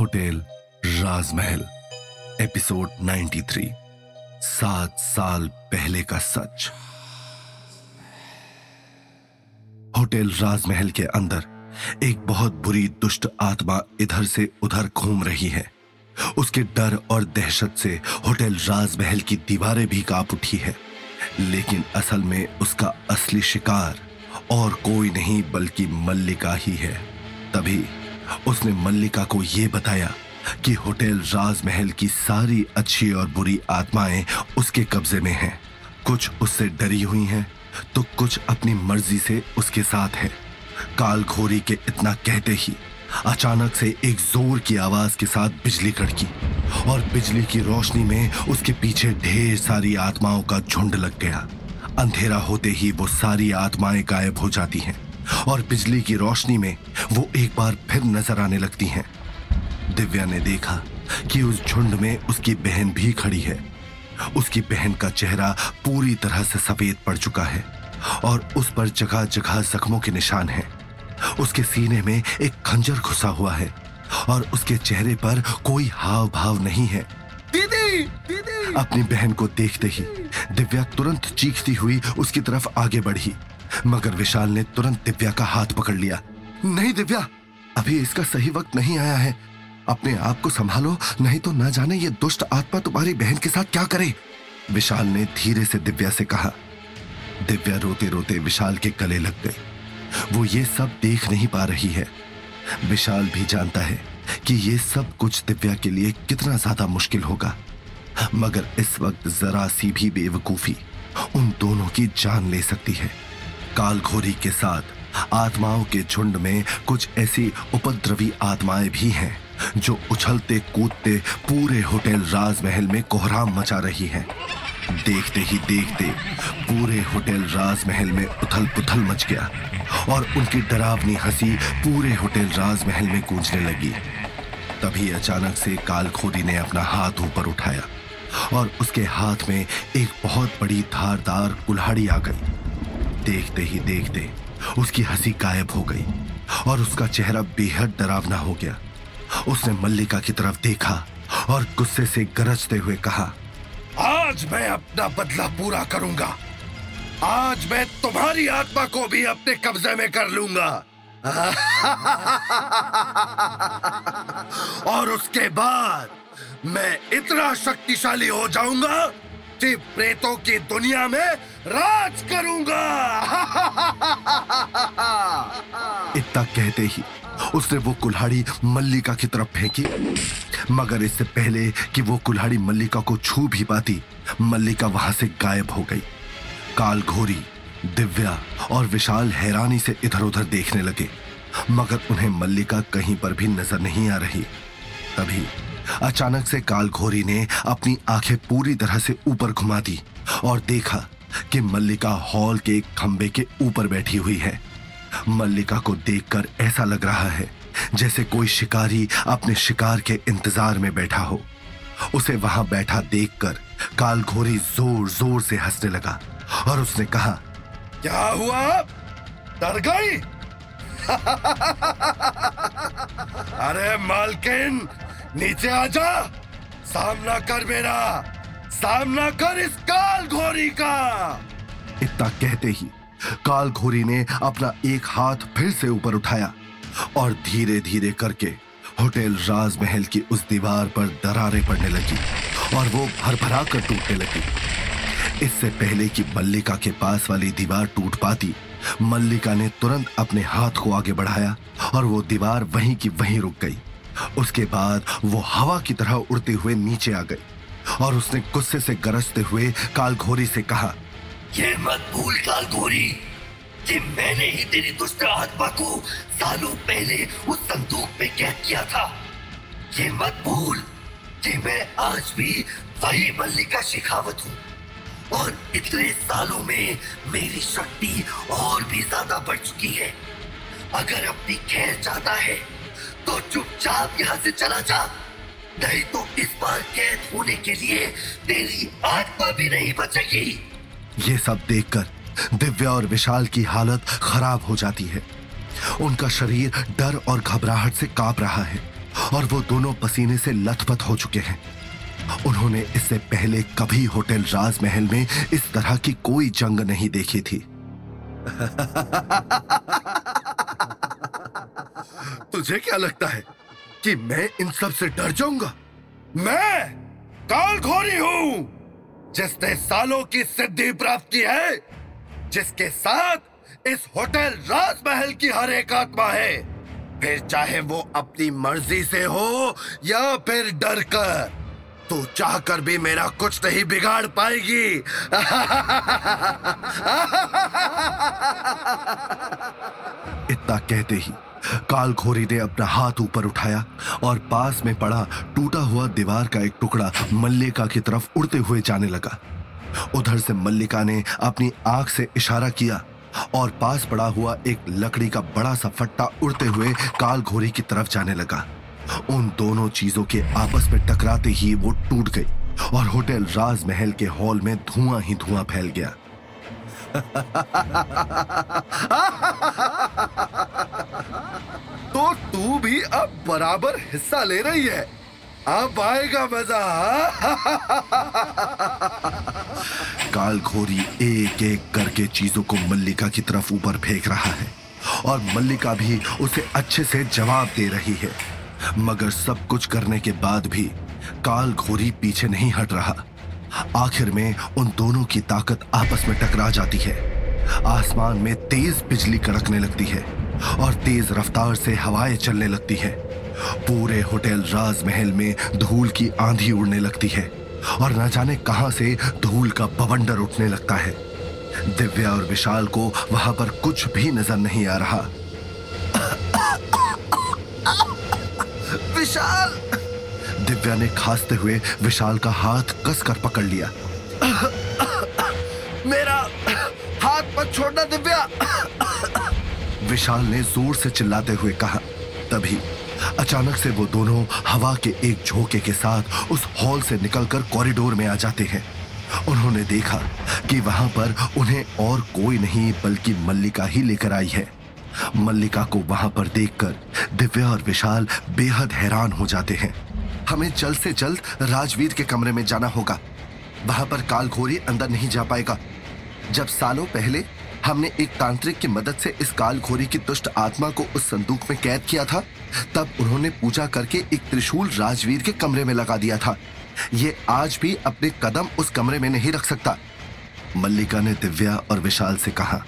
Hotel राजमहल, episode 93 सात साल पहले का सच। होटल राजमहल के अंदर एक बहुत बुरी दुष्ट आत्मा इधर से उधर घूम रही है। उसके डर और दहशत से होटल राजमहल की दीवारें भी काँप उठी है। लेकिन असल में उसका असली शिकार और कोई नहीं, बल्कि मल्लिका ही है। तभी उसने मल्लिका को यह बताया कि होटल राजमहल की सारी अच्छी और बुरी आत्माएँ उसके कब्जे में हैं। कुछ उससे डरी हुई हैं तो कुछ अपनी मर्ज़ी से उसके साथ है। काल घोरी के इतना कहते ही अचानक से एक ज़ोर की आवाज़ के साथ बिजली कड़की और बिजली की रोशनी में उसके पीछे ढेर सारी आत्माओं का झुंड लग गया। अंधेरा होते ही वो सारी आत्माएँ गायब हो जाती हैं। और बिजली की रोशनी में वो एक बार फिर नज़र आने लगती हैं। दिव्या ने देखा कि उस झुंड में उसकी बहन भी खड़ी है। उसकी बहन का चेहरा पूरी तरह से सफ़ेद पड़ चुका है और उस पर जगह जगह जख्मों के निशान हैं। उसके सीने में एक खंजर घुसा हुआ है और उसके चेहरे पर कोई हाव भाव नहीं है। दीदी! दीदी! अपनी बहन को देखते ही दिव्या तुरंत चीखती हुई उसकी तरफ़ आगे बढ़ी। मगर विशाल ने तुरंत दिव्या का हाथ पकड़ लिया। नहीं दिव्या, अभी इसका सही वक्त नहीं आया है। अपने आप को संभालो, नहीं तो न जाने ये दुष्ट आत्मा तुम्हारी बहन के साथ क्या करे। विशाल ने धीरे से दिव्या से कहा। दिव्या रोते रोते विशाल के गले लग गई। वो ये सब देख नहीं पा रही है। विशाल भी जानता है कि ये सब कुछ दिव्या के लिए कितना ज़्यादा मुश्किल होगा। मगर इस वक्त जरा सी भी बेवकूफ़ी उन दोनों की जान ले सकती है। काल घोरी के साथ, आत्माओं के झुंड में कुछ ऐसी उपद्रवी आत्माएँ भी हैं, जो उछलते कूदते पूरे होटल राजमहल में कोहराम मचा रही हैं। देखते ही देखते पूरे होटल राजमहल में उथल पुथल मच गया और उनकी डरावनी हँसी पूरे होटल राजमहल में गूंजने लगी। तभी अचानक से कालखोरी ने अपना हाथ ऊपर उठाया और उसके हाथ में एक बहुत बड़ी धारदार कुल्हाड़ी आ गई। देखते ही देखते उसकी हँसी गायब हो गई और उसका चेहरा बेहद डरावना हो गया। उसने मल्लिका की तरफ़ देखा और गुस्से से गरजते हुए कहा, आज मैं अपना बदला पूरा करूँगा। आज मैं तुम्हारी आत्मा को भी अपने कब्जे में कर लूँगा। और उसके बाद मैं इतना शक्तिशाली हो जाऊँगा कि प्रेतों की दुनिया में राज करूँगा। इतना कहते ही उसने वो कुल्हाड़ी मल्लिका की तरफ़ फेंकी। मगर इससे पहले कि वो कुल्हाड़ी मल्लिका को छू भी पाती, मल्लिका वहाँ से गायब हो गई। काल घोरी दिव्या और विशाल हैरानी से इधर उधर देखने लगे। मगर उन्हें मल्लिका कहीं पर भी नज़र नहीं आ रही। तभी अचानक से काल घोरी ने अपनी आँखें पूरी तरह से ऊपर घुमा दी और देखा कि मल्लिका हॉल के एक खंबे के ऊपर बैठी हुई है। मल्लिका को देखकर ऐसा लग रहा है जैसे कोई शिकारी अपने शिकार के इंतज़ार में बैठा हो। उसे वहाँ बैठा देखकर काल घोरी ज़ोर ज़ोर से हंसने लगा और उसने कहा, क्या हुआ? डर गई? अरे मालकिन नीचे आ जा। सामना कर मेरा। सामना कर इस काल घोरी का। इतना कहते ही काल घोरी ने अपना एक हाथ फिर से ऊपर उठाया और धीरे धीरे करके होटल राजमहल की उस दीवार पर दरारें पड़ने लगी और वो भर भरा कर टूटने लगी। इससे पहले कि मल्लिका के पास वाली दीवार टूट पाती, मल्लिका ने तुरंत अपने हाथ को आगे बढ़ाया और वो दीवार वहीं की वहीं रुक गई। उसके बाद वो हवा की तरह उड़ते हुए नीचे आ गई और उसने गुस्से से गरजते हुए कालघोरी से कहा, ये मत भूल काल गोरी कि मैंने ही तेरी दुष्ट आत्मा को सालों पहले उस संदूक में कैद किया था। ये मत भूल कि मैं आज भी वही मल्लिका शेखावत हूँ और इतने सालों में मेरी शक्ति और भी ज़्यादा बढ़ चुकी है। अगर अपनी खैर चाहता है तो चुपचाप यहाँ से चला जा। नहीं तो इस बार कैद होने के लिए तेरी आत्मा भी नहीं बचेगी। ये सब देखकर दिव्या और विशाल की हालत खराब हो जाती है। उनका शरीर डर और घबराहट से काँप रहा है और वो दोनों पसीने से लथपथ हो चुके हैं। उन्होंने इससे पहले कभी होटल राजमहल में इस तरह की कोई जंग नहीं देखी थी। तुझे क्या लगता है कि मैं इन सबसे डर जाऊँगा? मैं काल घोरी हूँ, जिसने सालों की सिद्धि प्राप्त की है, जिसके साथ इस होटल राजमहल की हर एक आत्मा है। फिर चाहे वो अपनी मर्ज़ी से हो या फिर डर कर, तू चाह कर भी मेरा कुछ नहीं बिगाड़ पाएगी। इतना कहते ही। काल घोरी ने अपना हाथ ऊपर उठाया और पास में पड़ा टूटा हुआ दीवार का एक टुकड़ा मल्लिका की तरफ़ उड़ते हुए जाने लगा। उधर से मल्लिका ने अपनी आँख से इशारा किया और पास पड़ा हुआ एक लकड़ी का बड़ा सा फट्टा उड़ते हुए काल घोरी की तरफ़ जाने लगा। उन दोनों चीज़ों के आपस में टकराते ही वो टूट गई और होटल राजमहल के हॉल में धुआँ ही धुआँ फैल गया। तो तू भी अब बराबर हिस्सा ले रही है। अब आएगा मज़ा। काल घोरी एक एक करके चीज़ों को मल्लिका की तरफ़ ऊपर फेंक रहा है और मल्लिका भी उसे अच्छे से जवाब दे रही है। मगर सब कुछ करने के बाद भी काल घोरी पीछे नहीं हट रहा। आखिर में उन दोनों की ताकत आपस में टकरा जाती है। आसमान में तेज बिजली कड़कने लगती है। और तेज रफ्तार से हवाएँ चलने लगती है। पूरे होटल राजमहल में धूल की आंधी उड़ने लगती है और न जाने कहाँ से धूल का बवंडर उठने लगता है। दिव्या और विशाल को वहाँ पर कुछ भी नज़र नहीं आ रहा। विशाल! दिव्या ने खांसते हुए विशाल का हाथ कसकर पकड़ लिया। मेरा हाथ मत छोड़ना दिव्या। विशाल ने ज़ोर से चिल्लाते हुए कहा, तभी अचानक से वो दोनों हवा के एक झोंके के साथ उस हॉल से निकलकर कॉरिडोर में आ जाते हैं। उन्होंने देखा कि वहाँ पर उन्हें और कोई नहीं, बल्कि मल्लिका ही लेकर आई है। मल्लिका को वहाँ पर देखकर दिव्या और विशाल बेहद हैरान हो जाते हैं। हमें जल्द से जल्द राजवीर के कमरे में जाना होगा। वहाँ पर काल घोरी अंदर नहीं जा पाएगा। जब सालों पहले हमने एक तांत्रिक की मदद से इस काल घोरी की दुष्ट आत्मा को उस संदूक में कैद किया था। तब उन्होंने पूजा करके एक त्रिशूल राजवीर के कमरे में लगा दिया था। ये आज भी अपने कदम उस कमरे में नहीं रख सकता। मल्लिका ने दिव्या और विशाल से कहा,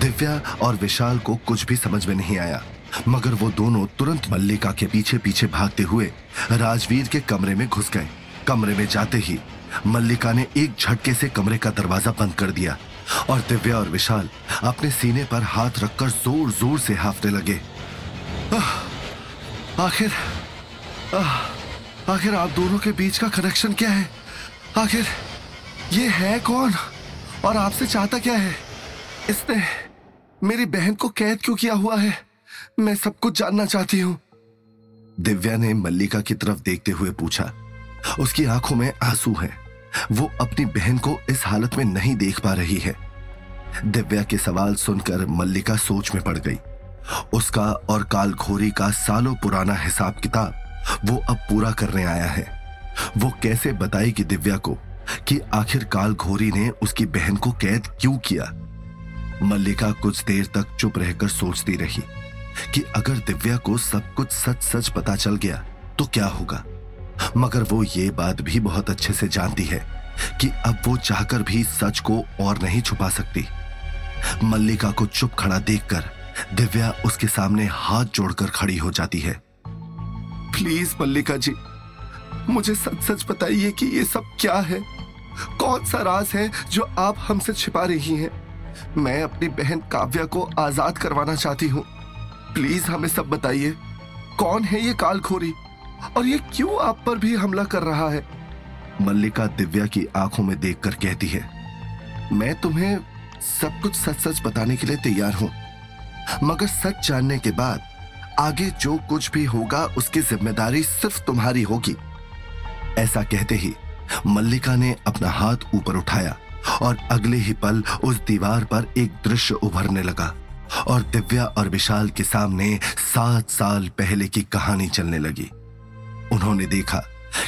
दिव्या और विशाल को कुछ भी समझ में नहीं आया, मगर वो दोनों तुरंत मल्लिका के पीछे पीछे भागते हुए राजवीर के कमरे में घुस गए। कमरे में जाते ही मल्लिका ने एक झटके से कमरे का दरवाज़ा बंद कर दिया। और दिव्या और विशाल अपने सीने पर हाथ रखकर ज़ोर ज़ोर से हाफने लगे। आखिर आखिर आप दोनों के बीच का कनेक्शन क्या है? आखिर ये है कौन? और आपसे चाहता क्या है? इसने मेरी बहन को कैद क्यों किया हुआ है? मैं सब कुछ जानना चाहती हूँ। दिव्या ने मल्लिका की तरफ़ देखते हुए पूछा। उसकी आँखों में आँसू हैं। वो अपनी बहन को इस हालत में नहीं देख पा रही है। दिव्या के सवाल सुनकर मल्लिका सोच में पड़ गई। उसका और काल घोरी का सालों पुराना हिसाब किताब वो अब पूरा करने आया है। वो कैसे बताएगी दिव्या को कि आखिर काल घोरी ने उसकी बहन को कैद क्यों किया? मल्लिका कुछ देर तक चुप रहकर सोचती रही कि अगर दिव्या को सब कुछ सच सच पता चल गया तो क्या होगा? मगर वो ये बात भी बहुत अच्छे से जानती है कि अब वो चाहकर भी सच को और नहीं छुपा सकती। मल्लिका को चुप खड़ा देखकर दिव्या उसके सामने हाथ जोड़कर खड़ी हो जाती है। प्लीज़ मल्लिका जी, मुझे सच सच बताइए कि ये सब क्या है? कौन सा राज है जो आप हमसे छिपा रही हैं? मैं अपनी बहन काव्या को आज़ाद करवाना चाहती हूँ। प्लीज़ हमें सब बताइए, कौन है ये कालखोरी? और ये क्यों आप पर भी हमला कर रहा है? मल्लिका दिव्या की आँखों में देखकर कहती है, मैं तुम्हें सब कुछ सच सच बताने के लिए तैयार हूँ। मगर सच जानने के बाद, आगे जो कुछ भी होगा, उसकी ज़िम्मेदारी सिर्फ़ तुम्हारी होगी। ऐसा कहते ही, मल्लिका ने अपना हाथ ऊपर उठाया और अगले ही पल उस दीवार पर एक दृश्य उभरने लगा और दिव्या और विशाल के सामने सात साल पहले की कहानी चलने लगी। उन्होंने देखा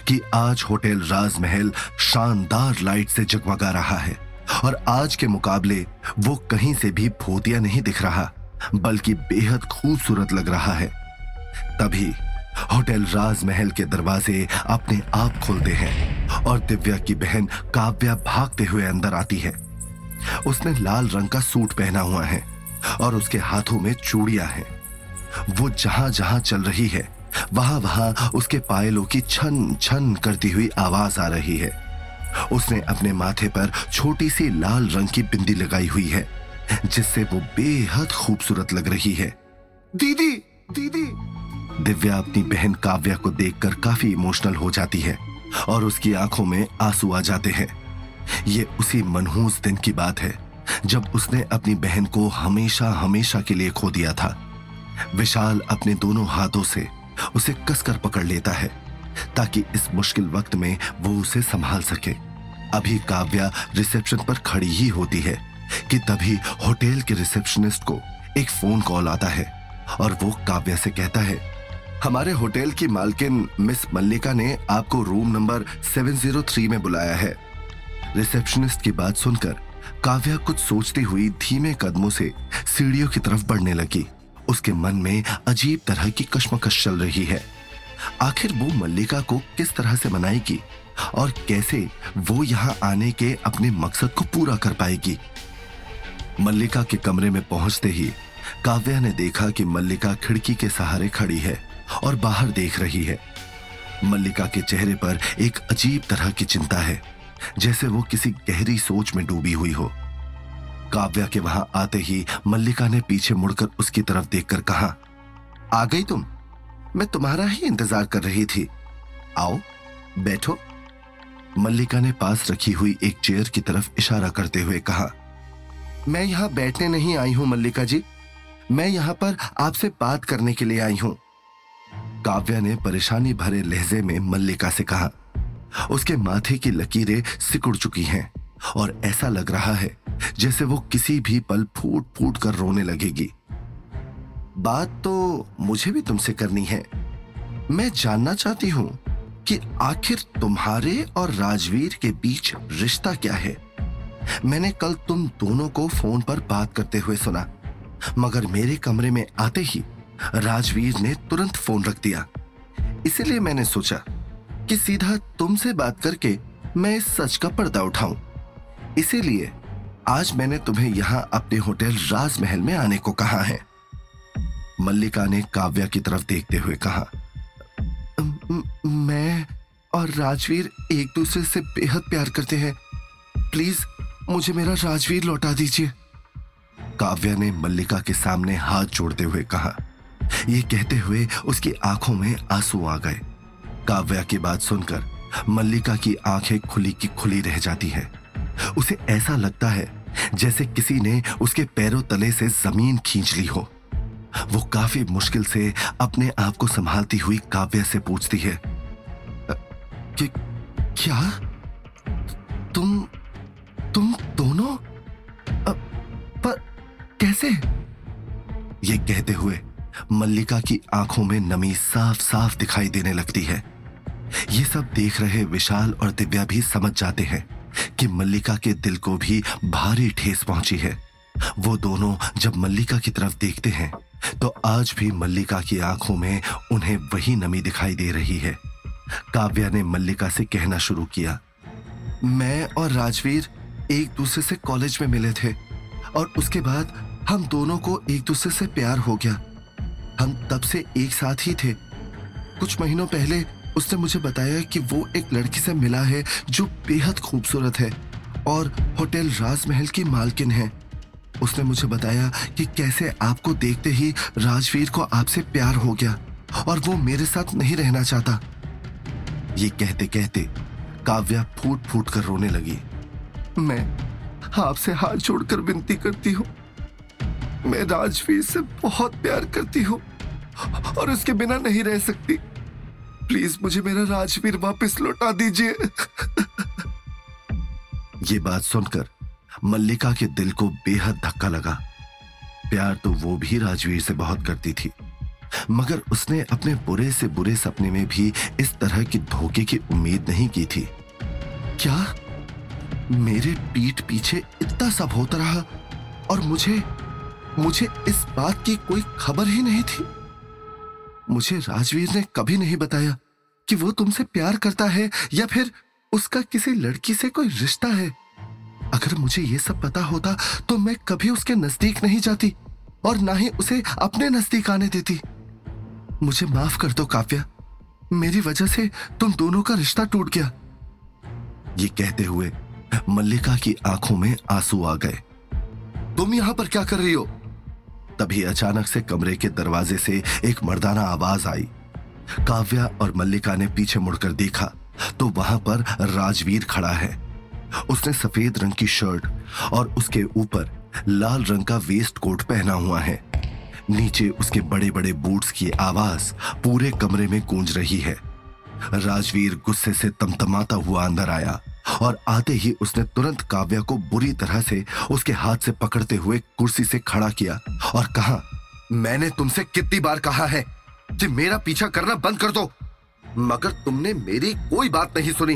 कि आज होटल राजमहल शानदार लाइट से जगमगा रहा है और आज के मुकाबले वो कहीं से भी भूतिया नहीं दिख रहा, बल्कि बेहद खूबसूरत लग रहा है। तभी होटल राजमहल के दरवाजे अपने आप खोलते हैं और दिव्या की बहन काव्या भागते हुए अंदर आती है। उसने लाल रंग का सूट पहना हुआ है और उसके हाथों में चूड़ियाँ हैं। वो जहाँ जहाँ चल रही है वहाँ वहाँ उसके पायलों की छन छन करती हुई आवाज़ आ रही है। उसने अपने माथे पर छोटी सी लाल रंग की बिंदी लगाई हुई है, जिससे वो बेहद खूबसूरत लग रही है। दीदी दीदी। दिव्या अपनी बहन काव्या को देखकर काफ़ी इमोशनल हो जाती है और उसकी आँखों में आँसू आ जाते हैं। ये उसी मनहूस दिन की बात है, जब उसने अपनी बहन को हमेशा हमेशा के लिए खो दिया था। विशाल अपने दोनों हाथों से उसे कसकर पकड़ लेता है, ताकि इस मुश्किल वक्त में वो उसे संभाल सके। अभी काव्या रिसेप्शन पर खड़ी ही होती है, कि तभी होटल के रिसेप्शनिस्ट को एक फ़ोन कॉल आता है, और वो काव्या से कहता है, हमारे होटल की मालकिन मिस मल्लिका ने आपको रूम नंबर 703 में बुलाया है। रिसेप्शनिस्ट की बात सुनकर काव्या कुछ सोचती हुई धीमे कदमों से सीढ़ियों की तरफ़ बढ़ने लगी। उसके मन में अजीब तरह की कश्मकश चल रही है। आखिर वो मल्लिका को किस तरह से मनाएगी और कैसे वो यहाँ आने के अपने मकसद को पूरा कर पाएगी? मल्लिका के कमरे में पहुँचते ही काव्या ने देखा कि मल्लिका खिड़की के सहारे खड़ी है और बाहर देख रही है। मल्लिका के चेहरे पर एक अजीब तरह की चिंता है, जैसे वो किसी गहरी सोच में डूबी हुई हो। काव्या के वहाँ आते ही मल्लिका ने पीछे मुड़कर उसकी तरफ़ देखकर कहा, आ गई तुम? मैं तुम्हारा ही इंतज़ार कर रही थी। आओ, बैठो। मल्लिका ने पास रखी हुई एक चेयर की तरफ़ इशारा करते हुए कहा, मैं यहाँ बैठने नहीं आई हूँ मल्लिका जी। मैं यहाँ पर आपसे बात करने के लिए आई हूँ। काव्या ने परेशानी भरे लहजे में मल्लिका से कहा, उसके माथे की लकीरें सिकुड़ चुकी हैं और ऐसा लग रहा है जैसे वो किसी भी पल फूट फूट कर रोने लगेगी। बात तो मुझे भी तुमसे करनी है। मैं जानना चाहती हूँ कि आखिर तुम्हारे और राजवीर के बीच रिश्ता क्या है? मैंने कल तुम दोनों को फ़ोन पर बात करते हुए सुना, मगर मेरे कमरे में आते ही राजवीर ने तुरंत फ़ोन रख दिया। इसीलिए मैंने सोचा कि सीधा तुमसे बात करके मैं इस सच का पर्दा उठाऊं। इसीलिए आज मैंने तुम्हें यहाँ अपने होटल राजमहल में आने को कहा है। मल्लिका ने काव्या की तरफ़ देखते हुए कहा, मैं और राजवीर एक दूसरे से बेहद प्यार करते हैं। प्लीज़, मुझे मेरा राजवीर लौटा दीजिए। काव्या ने मल्लिका के सामने हाथ जोड़ते हुए कहा। यह कहते हुए उसकी आँखों में आँसू आ गए। काव्या की बात सुनकर मल्लिका की आँखें खुली की खुली रह जाती है। उसे ऐसा लगता है जैसे किसी ने उसके पैरों तले से ज़मीन खींच ली हो। वो काफ़ी मुश्किल से अपने आप को संभालती हुई काव्य से पूछती है कि क्या? तुम तुम दोनों? पर कैसे? ये कहते हुए मल्लिका की आँखों में नमी साफ़ साफ़ दिखाई देने लगती है। ये सब देख रहे विशाल और दिव्या भी समझ जाते हैं। कि मल्लिका के दिल को भी भारी ठेस पहुँची है। वो दोनों जब मल्लिका की तरफ़ देखते हैं तो आज भी मल्लिका की आँखों में उन्हें वही नमी दिखाई दे रही है। काव्या ने मल्लिका से कहना शुरू किया, मैं और राजवीर एक दूसरे से कॉलेज में मिले थे, और उसके बाद हम दोनों को एक दूसरे से प्यार हो गया। हम तब से एक साथ ही थे। कुछ महीनों पहले उसने मुझे बताया कि वो एक लड़की से मिला है जो बेहद खूबसूरत है और होटल राजमहल की मालकिन है। उसने मुझे बताया कि कैसे आपको देखते ही राजवीर को आपसे प्यार हो गया और वो मेरे साथ नहीं रहना चाहता। ये कहते कहते काव्या फूट फूट कर रोने लगी। मैं आपसे हाथ जोड़कर विनती करती हूँ। मैं राजवीर से बहुत प्यार करती हूँ और उसके बिना नहीं रह सकती। प्लीज़ मुझे मेरा राजवीर वापस लौटा दीजिए। ये बात सुनकर मल्लिका के दिल को बेहद धक्का लगा। प्यार तो वो भी राजवीर से बहुत करती थी, मगर उसने अपने बुरे से बुरे सपने में भी इस तरह की धोखे की उम्मीद नहीं की थी। क्या मेरे पीठ पीछे इतना सब होता रहा और मुझे मुझे इस बात की कोई खबर ही नहीं थी? मुझे राजवीर ने कभी नहीं बताया कि वो तुमसे प्यार करता है या फिर उसका किसी लड़की से कोई रिश्ता है। अगर मुझे ये सब पता होता तो मैं कभी उसके नज़दीक नहीं जाती और ना ही उसे अपने नज़दीक आने देती। मुझे माफ़ कर दो काव्या। मेरी वजह से तुम दोनों का रिश्ता टूट गया। ये कहते हुए मल्लिका की आँखों में आँसू आ गए। तुम यहाँ पर क्या कर रही हो? तभी अचानक से कमरे के दरवाजे से एक मर्दाना आवाज़ आई। काव्या और मल्लिका ने पीछे मुड़कर देखा तो वहाँ पर राजवीर खड़ा है। उसने सफ़ेद रंग की शर्ट और उसके ऊपर लाल रंग का वेस्ट कोट पहना हुआ है। नीचे उसके बड़े बड़े बूट्स की आवाज़ पूरे कमरे में गूंज रही है। राजवीर गुस्से से तमतमाता हुआ अंदर आया और आते ही उसने तुरंत काव्या को बुरी तरह से उसके हाथ से पकड़ते हुए कुर्सी से खड़ा किया और कहा, मैंने तुमसे कितनी बार कहा है कि मेरा पीछा करना बंद कर दो। मगर तुमने मेरी कोई बात नहीं सुनी।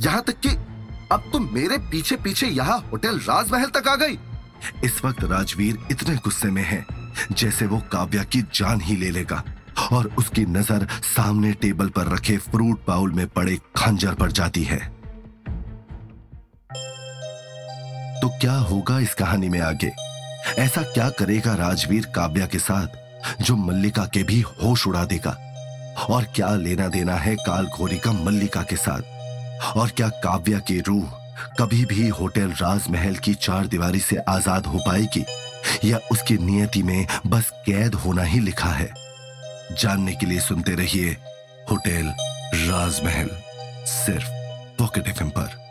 यहाँ तक कि अब तुम मेरे पीछे पीछे यहाँ होटल राजमहल तक आ गई। इस वक्त राजवीर इतने गुस्से में है, जैसे वो काव्या की जान ही ले लेगा। और उसकी नज़र सामने टेबल पर रखे फ्रूट बाउल में पड़े खंजर पर जाती है। तो क्या होगा इस कहानी में आगे? ऐसा क्या करेगा राजवीर काव्या के साथ? जो मल्लिका के भी होश उड़ा देगा। और क्या लेना देना है काल घोरी का मल्लिका के साथ? और क्या काव्या की रूह कभी भी होटल राजमहल की चार दीवारी से आज़ाद हो पाएगी? या उसकी नियति में बस कैद होना ही लिखा है? जानने के लिए सुनते रहिए होटल राजमहल, सिर्फ़ पॉकेट एफ़ पर।